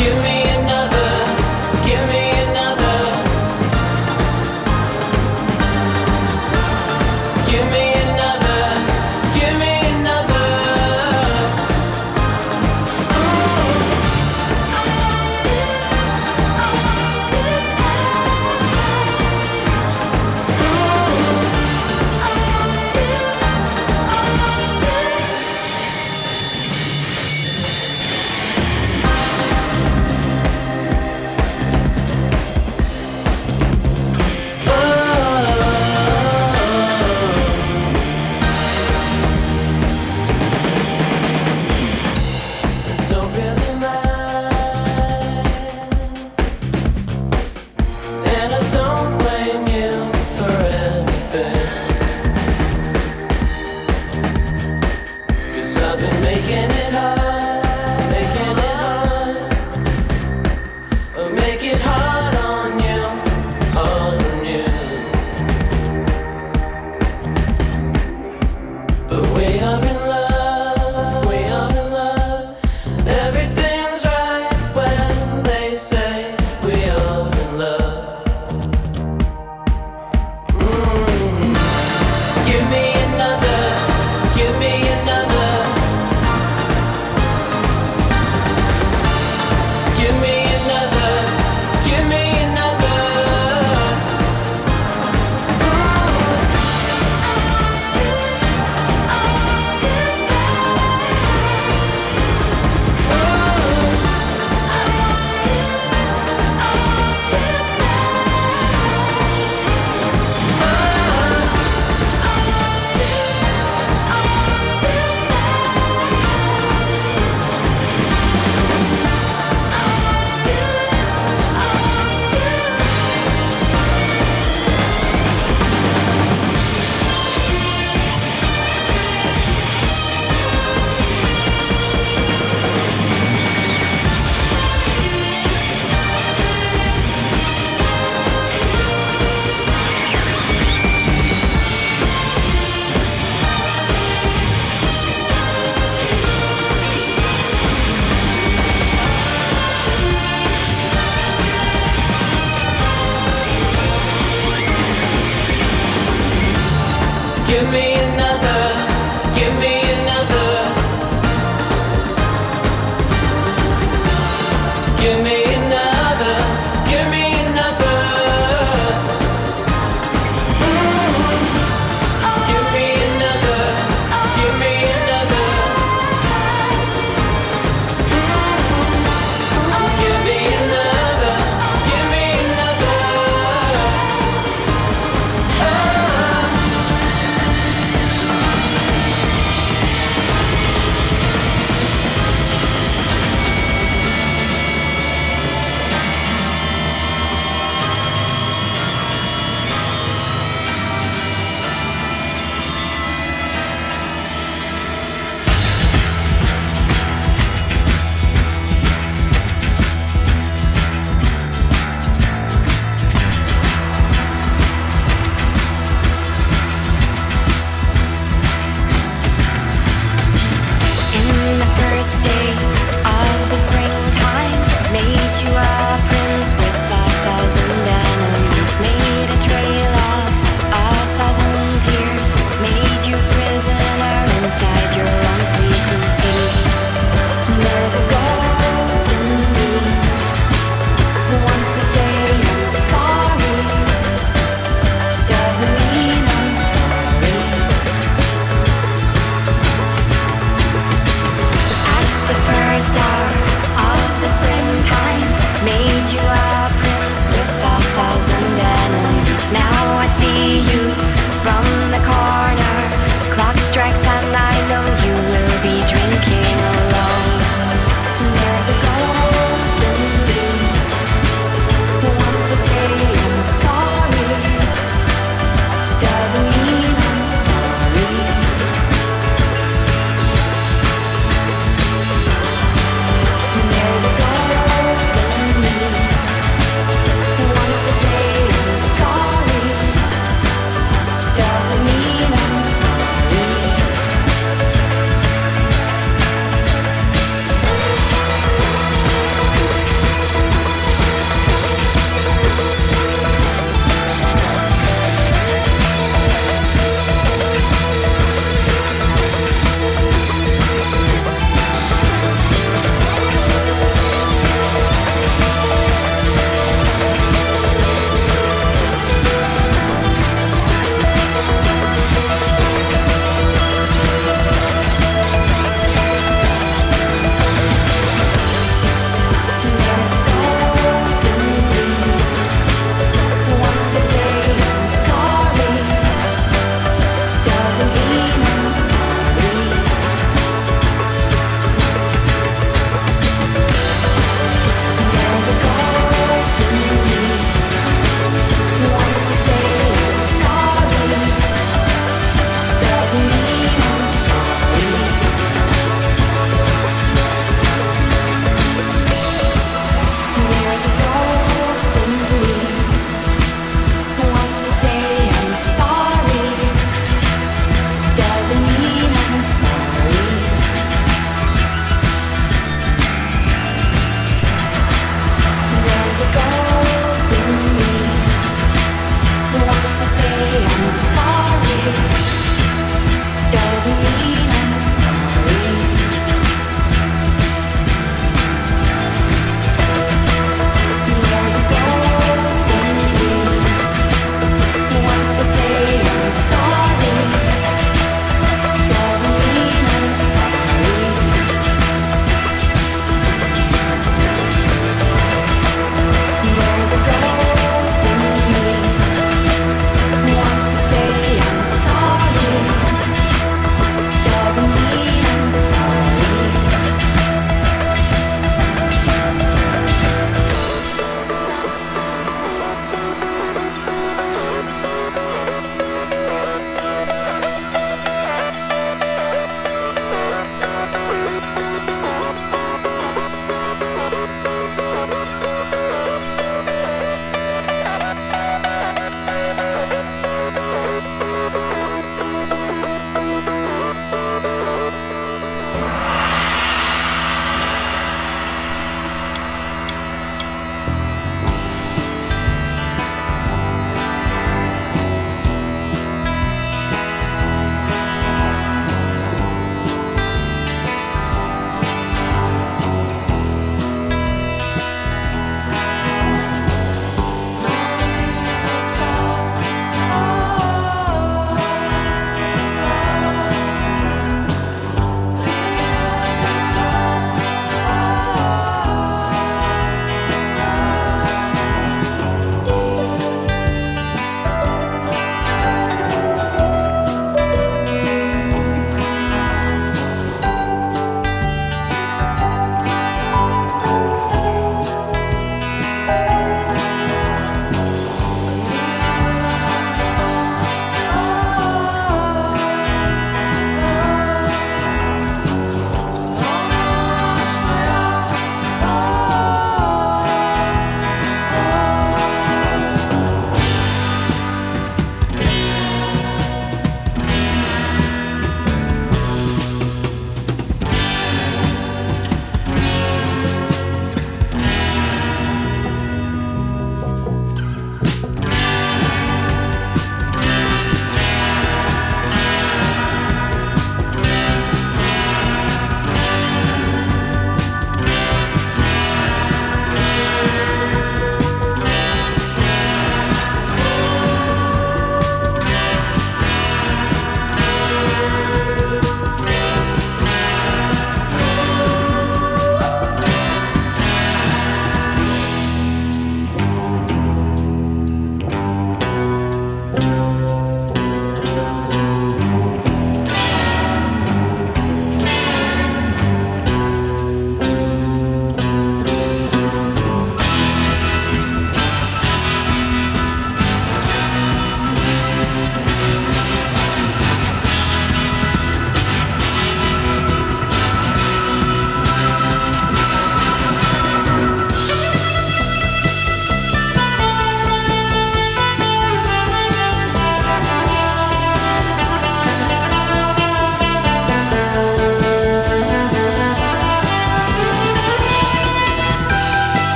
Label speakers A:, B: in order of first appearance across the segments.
A: give me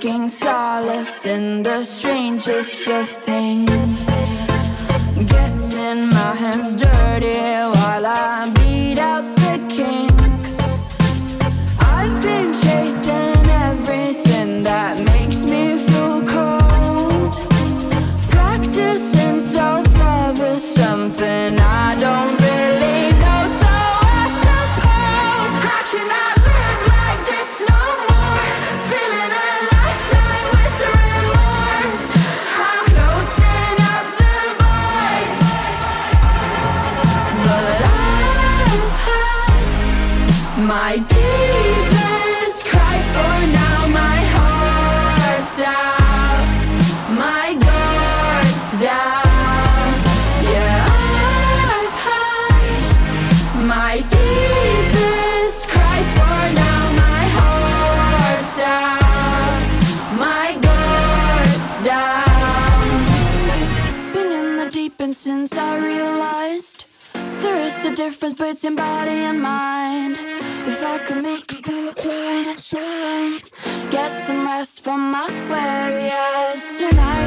B: seeking solace in the strangest of things. Getting my hands dirty. in body and mind. If I could make you go quiet and get some rest from my weary eyes tonight.